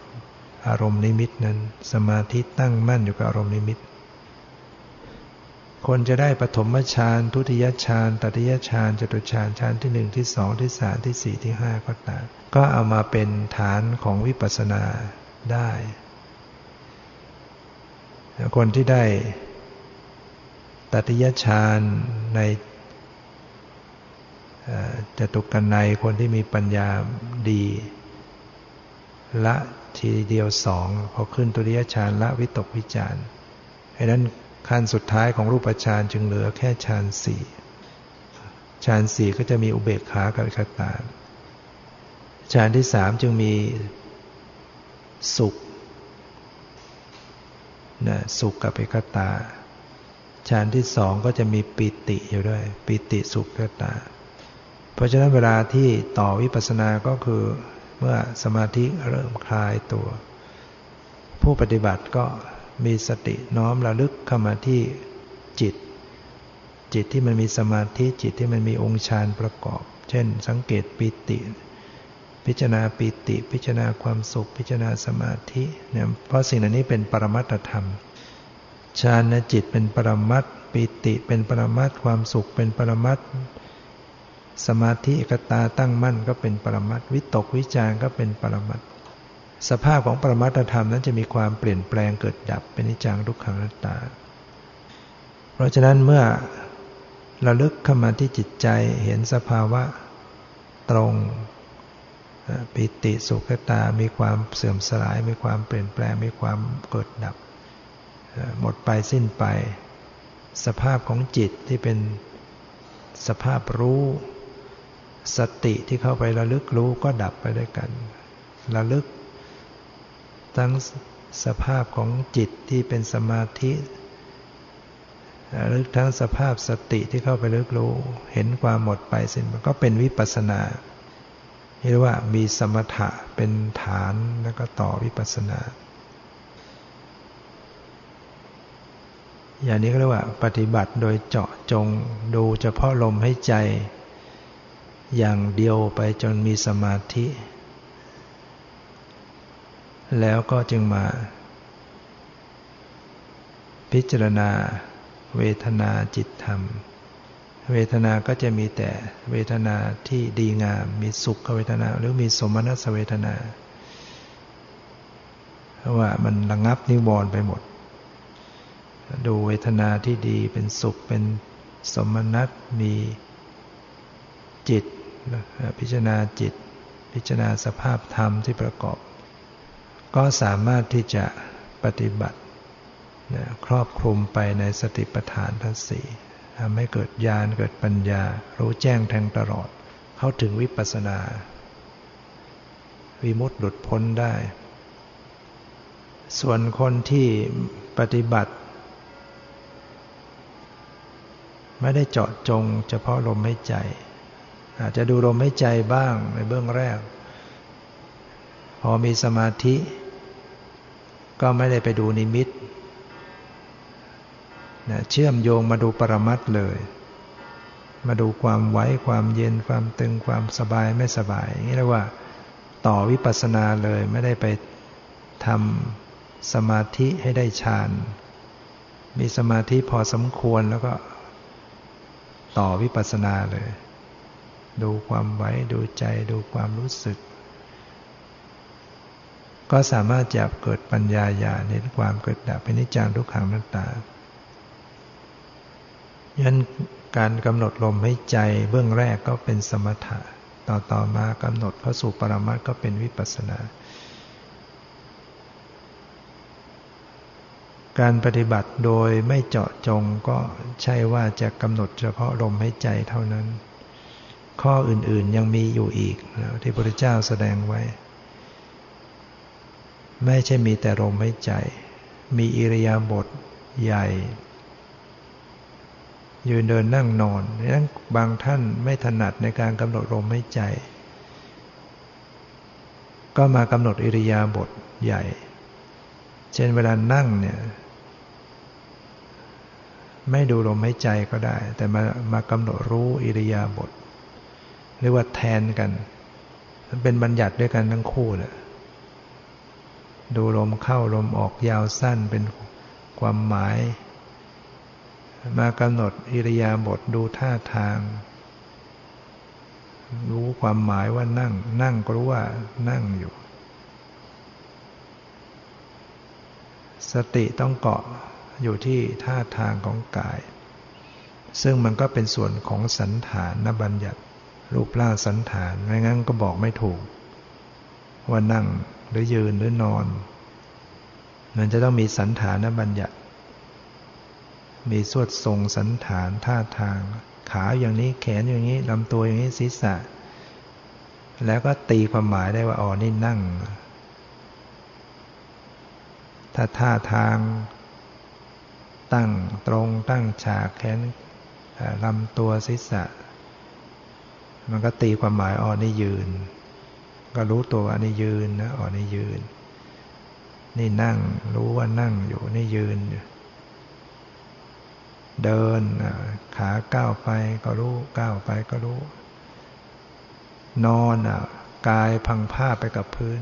อารมณ์นิมิตนั้น สมาธิตั้งมั่นอยู่กับอารมณ์นิมิต คนจะได้ปฐมฌานทุติยฌานตติยฌานจตุฌานฌานที่หนึ่งที่สองที่สามที่สี่ที่ห้าก็ตามก็เอามาเป็นฐานของวิปัสสนาได้ คนที่ได้ตติยฌานในจตุกันในคนที่มีปัญญาดี ละทีเดียวสองพอขึ้นตุริยฌานละวิตกวิจารเพราะนั้น ขั้นสุดท้ายของรูปฌานจึงเหลือแค่ฌานสี่ฌานสี่ก็จะมีอุเบกขากับคตาฌานที่สามจึงมีสุขนะสุขกับเอกตาฌานที่สองก็จะมีปิติอยู่ด้วย ปิติสุขเอกตา เพราะฉะนั้นเวลาที่ต่อวิปัสสนาก็คือเมื่อสมาธิเริ่มคลายตัว ผู้ปฏิบัติก็ มีสติน้อมระลึกเข้ามาที่จิต จิตที่มันมีสมาธิจิตที่มันมีองค์ฌานประกอบ เช่น สังเกตปิติ พิจารณาปิติ พิจารณาความสุข พิจารณาสมาธิเนี่ยเพราะสิ่งเหล่านี้เป็นปรมัตธรรมฌานจิตเป็นปรมัตปิติเป็นปรมัตความสุขเป็นปรมัตสมาธิเอกตาตั้งมั่นก็เป็นปรมัตวิตกวิจารก็เป็นปรมัต สภาพของปรมัตธรรมนั้นจะมีความเปลี่ยนแปลงเกิดดับเป็นนิจังทุกขังนัตตา เพราะฉะนั้นเมื่อระลึกเข้ามาที่จิตใจเห็นสภาวะตรงปิติสุขตา มีความเสื่อมสลาย มีความเปลี่ยนแปลง มีความเกิดดับ หมดไปสิ้นไป สภาพของจิตที่เป็นสภาพรู้ สติที่เข้าไประลึกรู้ก็ดับไปด้วยกัน ระลึก ทั้งสภาพของจิตที่เป็นสมาธิลึกทั้งสภาพสติที่เข้าไปลึกรู้ เห็นความหมดไปสิ้นมันก็เป็นวิปัสนาเรียกว่ามีสมถะเป็นฐานแล้วก็ต่อวิปัสนา อย่างนี้ก็เรียกว่า ปฏิบัติโดยเจาะจงดูเฉพาะลมให้ใจ อย่างเดียวไปจนมีสมาธิ แล้วก็จึงมา พิจารณา เวทนาจิตธรรม เวทนาก็จะมีแต่เวทนาที่ดีงาม มีสุขเวทนา หรือมีสมนัสเวทนา เพราะว่ามันระงงับนิวรณ์ไปหมด ดูเวทนาที่ดีเป็นสุขเป็นสมนัตมีจิต พิจารณาจิต พิจารณาสภาพธรรมที่ประกอบ ก็สามารถที่จะปฏิบัติครอบคลุมไปในสติปัฏฐานทั้งสี่ทำให้เกิดญาณเกิดปัญญา รู้แจ้งแทงตลอด เข้าถึงวิปัสสนา วิมุตติหลุดพ้นได้ ส่วนคนที่ปฏิบัติ ไม่ได้เจาะจงเฉพาะลมหายใจ อาจจะดูลมหายใจบ้างในเบื้องแรก พอมีสมาธิ ก็ไม่ได้ไปดูนิมิตนะเชื่อมโยงมาดูปรมัตเลย มาดูความไว้ความเย็นความตึงความสบายไม่สบายอย่างนี้เรียกว่า ต่อวิปัสสนาเลยไม่ได้ไปทำสมาธิให้ได้ฌานมีสมาธิพอสมควรแล้วก็ ต่อวิปัสสนาเลย ดูความไหวดูใจดูความรู้สึก ก็สามารถจะเกิดปัญญาญาเห็นความเกิดดับเป็นนิจจังทุกขังนัตตายันการกำหนดลมให้ใจเบื้องแรกก็เป็นสมถะ ต่อต่อมากำหนดพระสุปรมัตก็เป็นวิปัสนา การปฏิบัติโดยไม่เจาะจงก็ใช่ว่าจะกำหนดเฉพาะลมให้ใจเท่านั้น ข้ออื่นๆยังมีอยู่อีกที่พระพุทธเจ้าแสดงไว้ ไม่ใช่มีแต่ลมหายใจ มีอิริยาบถใหญ่ ยืนเดินนั่งนอนดังนั้นบางท่านไม่ถนัดในการกำหนดลมหายใจ ก็มากำหนดอิริยาบถใหญ่ เช่นเวลานั่งเนี่ยไม่ดูลมหายใจก็ได้ แต่มามากำหนดรู้อิริยาบถเรียกว่าแทนกันมัน เป็นบัญญัติด้วยกันทั้งคู่แหละ ดูลมเข้าลมออกยาวสั้นเป็นความหมาย มากำหนดอิริยาบถดูท่าทาง รู้ความหมายว่านั่ง นั่งก็รู้ว่านั่งอยู่ สติต้องเกาะอยู่ที่ท่าทางของกาย ซึ่งมันก็เป็นส่วนของสันฐานนบัญญัติรูปร่างสันฐานไม่งั้นก็บอกไม่ถูก ว่านั่ง หรือยืนหรือนอน มันจะต้องมีสันฐานบัญญัติ มีสวดทรงสันฐานท่าทาง ขาอย่างนี้แขนอย่างนี้ลำตัวอย่างนี้ศีรษะ แล้วก็ตีความหมายได้ว่าอ๋อนี่นั่ง ถ้าท่าทาง ตั้งตรงตั้งฉากแขนลำตัวศีรษะ มันก็ตีความหมายอ๋อนี่ยืน ก็รู้ตัวว่านี่ยืนนะอ๋อนี่ยืน นี่นั่ง รู้ว่านั่งอยู่นี่ยืนอยู่เดินขาก้าวไปก็รู้ก้าวไปก็รู้ นอนอะกายพังผ้าไปกับพื้น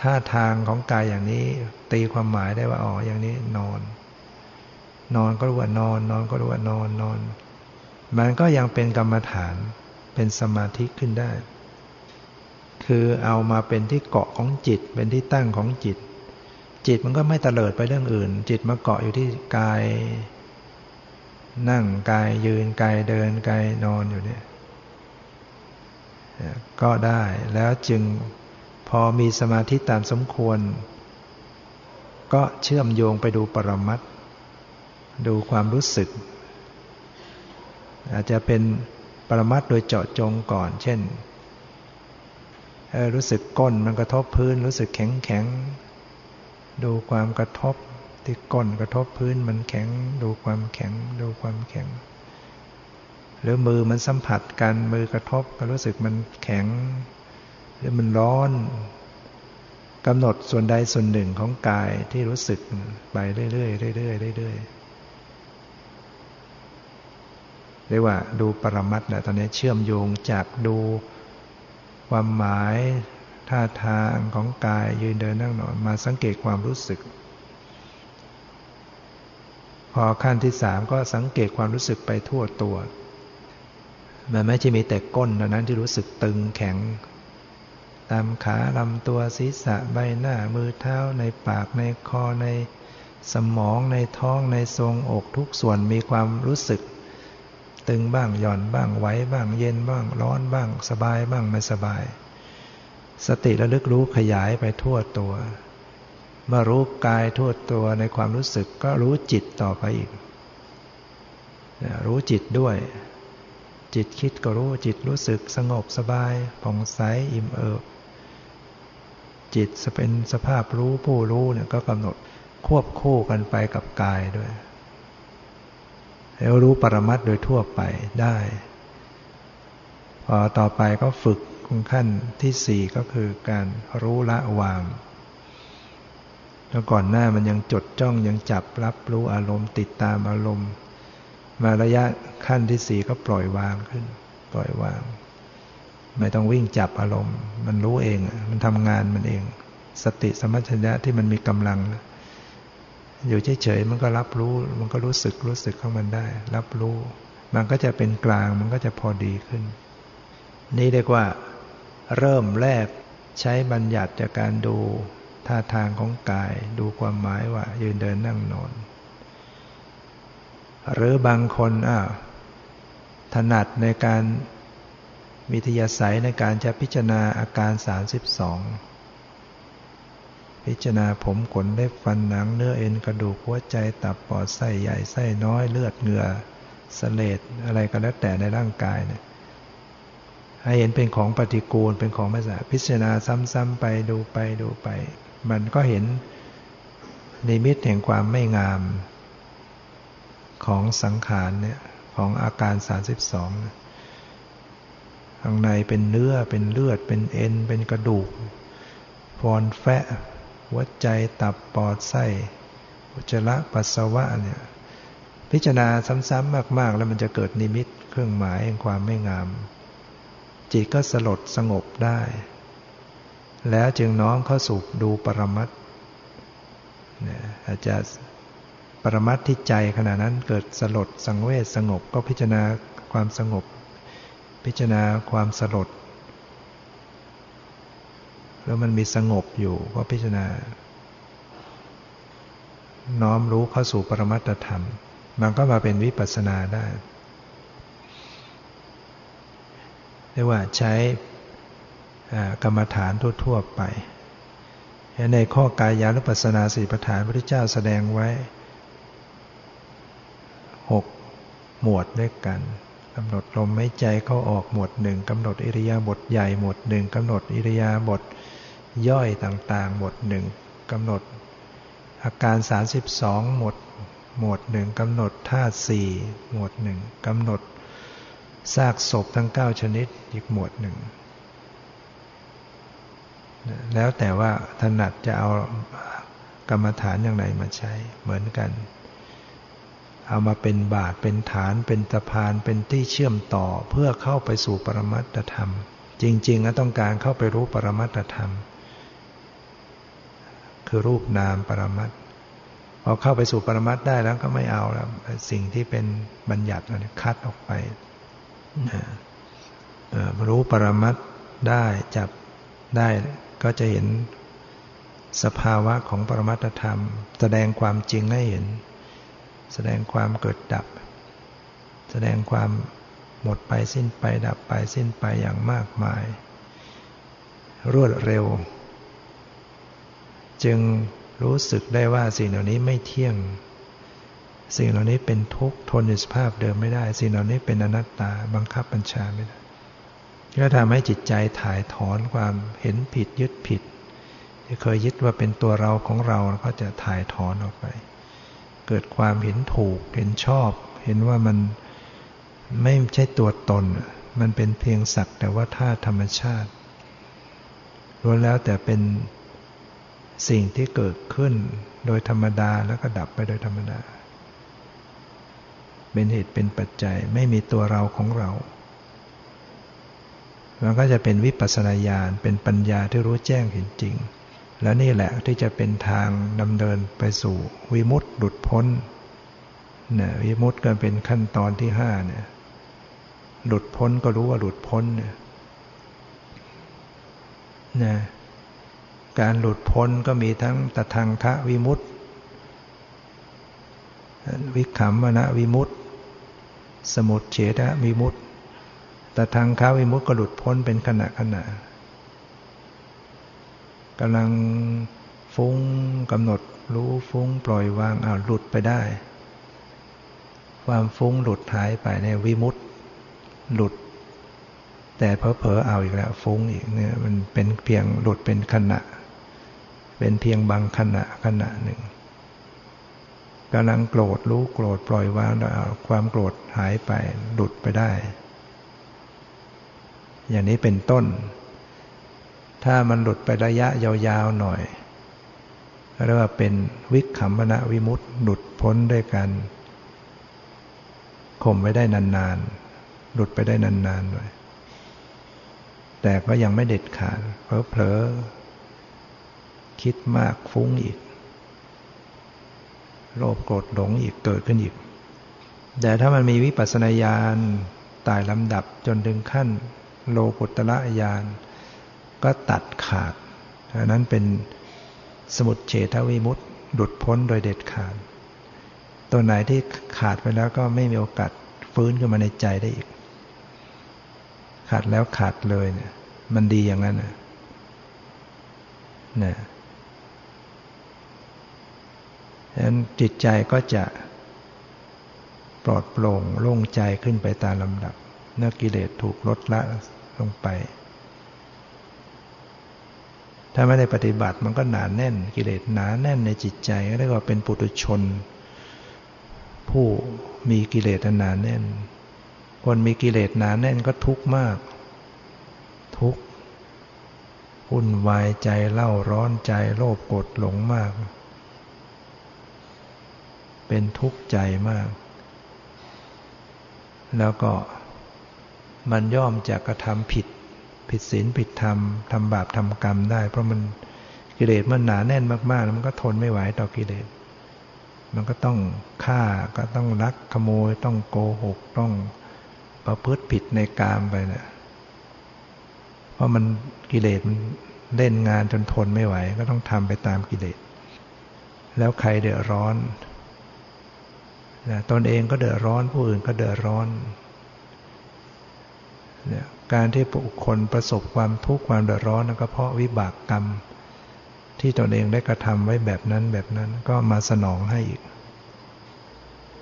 ท่าทางของกายอย่างนี้ ตีความหมายได้ว่าอ๋ออย่างนี้นอน นอนก็รู้ว่านอน นอนก็รู้ว่านอนนอน มันก็ยังเป็นกรรมฐานเป็นสมาธิขึ้นได้ คือเอามาเป็นที่เกาะของจิต เป็นที่ตั้งของจิต จิตมันก็ไม่เตลิดไปเรื่องอื่น จิตมาเกาะอยู่ที่กาย นั่งกายยืนกายเดินกายนอนอยู่เนี่ยก็ได้แล้วจึงพอมีสมาธิตามสมควร ก็เชื่อมโยงไปดูปรมัตดูความรู้สึก อาจจะเป็นปรมัตโดยเจาะจงก่อน เช่น รู้สึกก้นมันกระทบพื้น รู้สึกแข็งแข็ง ดูความกระทบที่ก้นกระทบพื้นมันแข็ง ดูความแข็ง ดูความแข็ง หรือมือมันสัมผัสกันมือกระทบก็รู้สึกมันแข็ง หรือมันร้อนกำหนดส่วนใดส่วนหนึ่งของกายที่รู้สึกไปเรื่อยๆเรื่อยๆเรื่อยๆเรียกว่าดูปรมัตนะตอนนี้เชื่อมโยงจากดู ความหมายท่าทางของกายยืนเดินนั่งนอนมาสังเกตความรู้สึก พอขั้นที่สามก็สังเกตความรู้สึกไปทั่วตัวมันไม่ใช่มีแต่ก้นเท่านั้นที่รู้สึกตึงแข็ง ตามขาลำตัวศีรษะใบหน้ามือเท้าในปากในคอในสมองในท้องในทรงอกทุกส่วนมีความรู้สึก ตึงบ้างหย่อนบ้างไหวบ้างเย็นบ้างร้อนบ้าง สบายบ้างไม่สบาย สติระลึกรู้ขยายไปทั่วตัวเมื่อรู้กายทั่วตัวในความรู้สึกก็รู้จิตต่อไปอีก รู้จิตด้วย จิตคิดก็รู้จิตรู้สึกสงบสบายผ่องใสอิ่มเอิบจิตจะเป็นสภาพรู้ผู้รู้เนี่ยก็กำหนดควบคู่กันไปกับกายด้วย แล้วรู้ปรมัตโดยทั่วไปได้ พอต่อไปก็ฝึกขั้นที่สี่ก็คือการรู้ละวางแล้วก่อนหน้ามันยังจดจ้องยังจับรับรู้อารมณ์ ติดตามอารมณ์ มาระยะขั้นที่สี่ก็ปล่อยวางขึ้น ปล่อยวาง ไม่ต้องวิ่งจับอารมณ์ มันรู้เอง มันทำงานมันเอง สติสมัชัญญะที่มันมีกำลังนะ อยู่เฉยๆมันก็รับรู้ มันก็รู้สึกรู้สึกของมันได้ รับรู้ มันก็จะเป็นกลางมันก็จะพอดีขึ้น นี่เรียกว่า เริ่มแรกใช้บัญญัติจากการดูท่าทางของกาย ดูความหมายว่า ยืนเดินนั่งนอน หรือบางคนอ่าถนัดในการวิทยาศัยในการจะพิจารณาอาการ 32 พิจารณาผมขนเล็บฟันหนังเนื้อเอ็นกระดูกหัวใจตับปอดไส้ใหญ่ไส้น้อยเลือดเหงื่อสเลดอะไรก็แล้วแต่ในร่างกายเนี่ยให้เห็นเป็นของปฏิกูลเป็นของไม่สะอาดพิจารณาซ้ำๆไปดูไปดูไป มันก็เห็นนิมิตแห่งความไม่งาม ของสังขารเนี่ยของอาการ 32ข้างในเป็นเนื้อเป็นเลือดเป็นเอ็นเป็นกระดูกฟอนแฟะ หัวใจตับปอดไส้อุจจาระปัสสาวะเนี่ยพิจารณาซ้ำๆมาก ๆ แล้วมันจะเกิดนิมิตเครื่องหมายแห่งความไม่งาม จิตก็สลดสงบได้ แล้วจึงน้อมเข้าสู่ดูปรมัตเนี่ยอาจจะปรมัตที่ใจขณะนั้นเกิดสลดสังเวชสงบก็พิจารณาความสงบ พิจารณาความสลด แล้วมันมีสงบอยู่ก็พิจารณา น้อมรู้เข้าสู่ปรมัตธรรม มันก็มาเป็นวิปัสสนาได้เรียกว่าใช้กรรมฐานทั่วๆไปในข้อกายานุปัสสนาสี่ประฐานพระพุทธเจ้าแสดงไว้หกหมวดด้วยกัน กำหนดลมหายใจเข้าออกหมวดหนึ่งกำหนดอิริยาบถใหญ่หมวดหนึ่งกำหนดอิริยาบถย่อยต่างๆ หมวดหนึ่งกำหนดอาการ 32 หมวดหมวดหนึ่งกำหนดธาตุสี่หมวดหนึ่งกำหนดซากศพทั้ง 9 ชนิดอีกหมวดหนึ่งแล้วแต่ว่าถนัดจะเอากรรมฐานอย่างไรมาใช้เหมือนกัน เอามาเป็นบาทเป็นฐานเป็นตะพานเป็นที่เชื่อมต่อเพื่อเข้าไปสู่ปรมัตธรรม จริงๆก็ต้องการเข้าไปรู้ปรมัตธรรม คือรูปนามปรมัตพอเข้าไปสู่ปรมัตได้แล้วก็ไม่เอาแล้วสิ่งที่เป็นบัญญัตินี่คัดออกไปรู้ปรมัตได้จับได้ก็จะเห็นสภาวะของปรมัตธรรม แสดงความจริงให้เห็น แสดงความเกิดดับ แสดงความหมดไปสิ้นไปดับไปสิ้นไปอย่างมากมาย รวดเร็ว จึงรู้สึกได้ว่าสิ่งเหล่านี้ไม่เที่ยง สิ่งเหล่านี้เป็นทุกข์ทนอยู่สภาพเดิมไม่ได้ สิ่งเหล่านี้เป็นอนัตตาบังคับบัญชาไม่ได้ก็ทำให้จิตใจถ่ายถอนความเห็นผิดยึดผิด ที่เคยยึดว่าเป็นตัวเราของเราก็จะถ่ายถอนออกไป เกิดความเห็นถูก เห็นชอบ เห็นว่ามันไม่ใช่ตัวตน มันเป็นเพียงสักแต่ว่าธาตุธรรมชาติล้วนแล้วแต่เป็นสิ่งที่เกิดขึ้นโดยธรรมดาแล้วก็ดับไปโดยธรรมดา เป็นเหตุเป็นปัจจัยไม่มีตัวเราของเรา มันก็จะเป็นวิปัสสนาญาณเป็นปัญญาที่รู้แจ้งเห็นจริง แล้วนี่แหละที่จะเป็นทางดำเนินไปสู่วิมุตติหลุดพ้นเนี่ยวิมุตติก็เป็นขั้นตอนที่ห้าเนี่ยหลุดพ้นก็รู้ว่าหลุดพ้นเนี่ยนะการหลุดพ้นก็มีทั้งตทางคะวิมุตติวิขำมณวิมุตติสมุทเฉทวิมุตติแต่ทางค้าวิมุตติก็หลุดพ้นเป็นขณะขณะ กำลังฟุ้งกำหนดรู้ฟุ้งปล่อยวางอ้าวหลุดไปได้ ความฟุ้งหลุดหายไปในวิมุตติหลุด แต่เพอเพอเอาอีกแล้วฟุ้งอีกเนี่ยมันเป็นเพียงหลุดเป็นขณะ เป็นเพียงบางขณะขณะหนึ่งกำลังโกรธรู้โกรธปล่อยวางแล้วความโกรธหายไปหลุดไปได้ อย่างนี้เป็นต้น ถ้ามันหลุดไประยะยาวๆหน่อยเรียกว่าเป็นวิขมณวิมุตต์หลุดพ้นด้วยกันข่มไว้ได้นานๆ หลุดไปได้นานๆหน่อยแต่ก็ยังไม่เด็ดขาดเผลอๆคิดมากฟุ้งอีก โลภโกรธหลงอีกเกิดขึ้นอีก แต่ถ้ามันมีวิปัสสนาญาณตายลำดับจนถึงขั้น โลกุตละญาณ ก็ตัดขาดอันนั้นเป็นสมุดเฉทวิมุตต์หลุดพ้นโดยเด็ดขาด ตัวไหนที่ขาดไปแล้วก็ไม่มีโอกาสฟื้นขึ้นมาในใจได้อีก ขาดแล้วขาดเลยเนี่ย มันดีอย่างนั้นนะนะฉะนั้นจิตใจก็จะปลอดโปร่งโล่งใจขึ้นไปตามลำดับ เนื้อกิเลสถูกลดละลงไป ถ้าไม่ได้ปฏิบัติมันก็หนาแน่นกิเลสหนาแน่นในจิตใจก็เรียกว่าเป็นปุถุชน ผู้มีกิเลสหนาแน่น คนมีกิเลสหนาแน่นก็ทุกข์มาก ทุกข์วุ่นวายใจเล่าร้อนใจโลภโกรธหลงมาก เป็นทุกข์ใจมาก แล้วก็มันย่อมจะกระทำผิด ผิดศีลผิดธรรมทำบาปทำกรรมได้ เพราะมันกิเลสมันหนาแน่นมากๆแล้วมันก็ทนไม่ไหวต่อกิเลสมันก็ต้องฆ่าก็ต้องลักขโมย ต้องโกหก ต้องประพฤติผิดในกามไปเนะี่ยเพราะมันกิเลสมันเล่นงานจนทนไม่ไหว ก็ต้องทำไปตามกิเลสแล้วใครเดือดร้อนตนเองก็เดือดร้อนผู้อื่นก็เดือดร้อนเนี่ย การที่บุคคลประสบความทุกข์ความเดือดร้อนก็เพราะวิบากกรรม ที่ตนเองได้กระทำไว้แบบนั้นแบบนั้นก็มาสนองให้อีก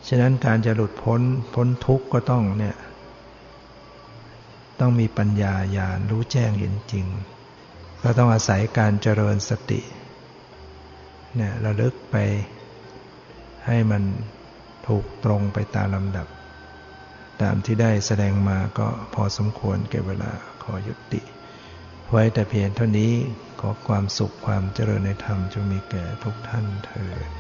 ฉะนั้นการจะหลุดพ้นพ้นทุกข์ก็ต้องเนี่ยต้องมีปัญญาญาณรู้แจ้งเห็นจริง ก็ต้องอาศัยการเจริญสติเนี่ยระลึกไปให้มันถูกตรงไปตามลำดับ ตามที่ได้แสดงมาก็พอสมควรเก็บเวลาขอยุติ ไว้แต่เพียงเท่านี้ขอความสุขความเจริญในธรรมจงมีแก่ทุกท่านเถิด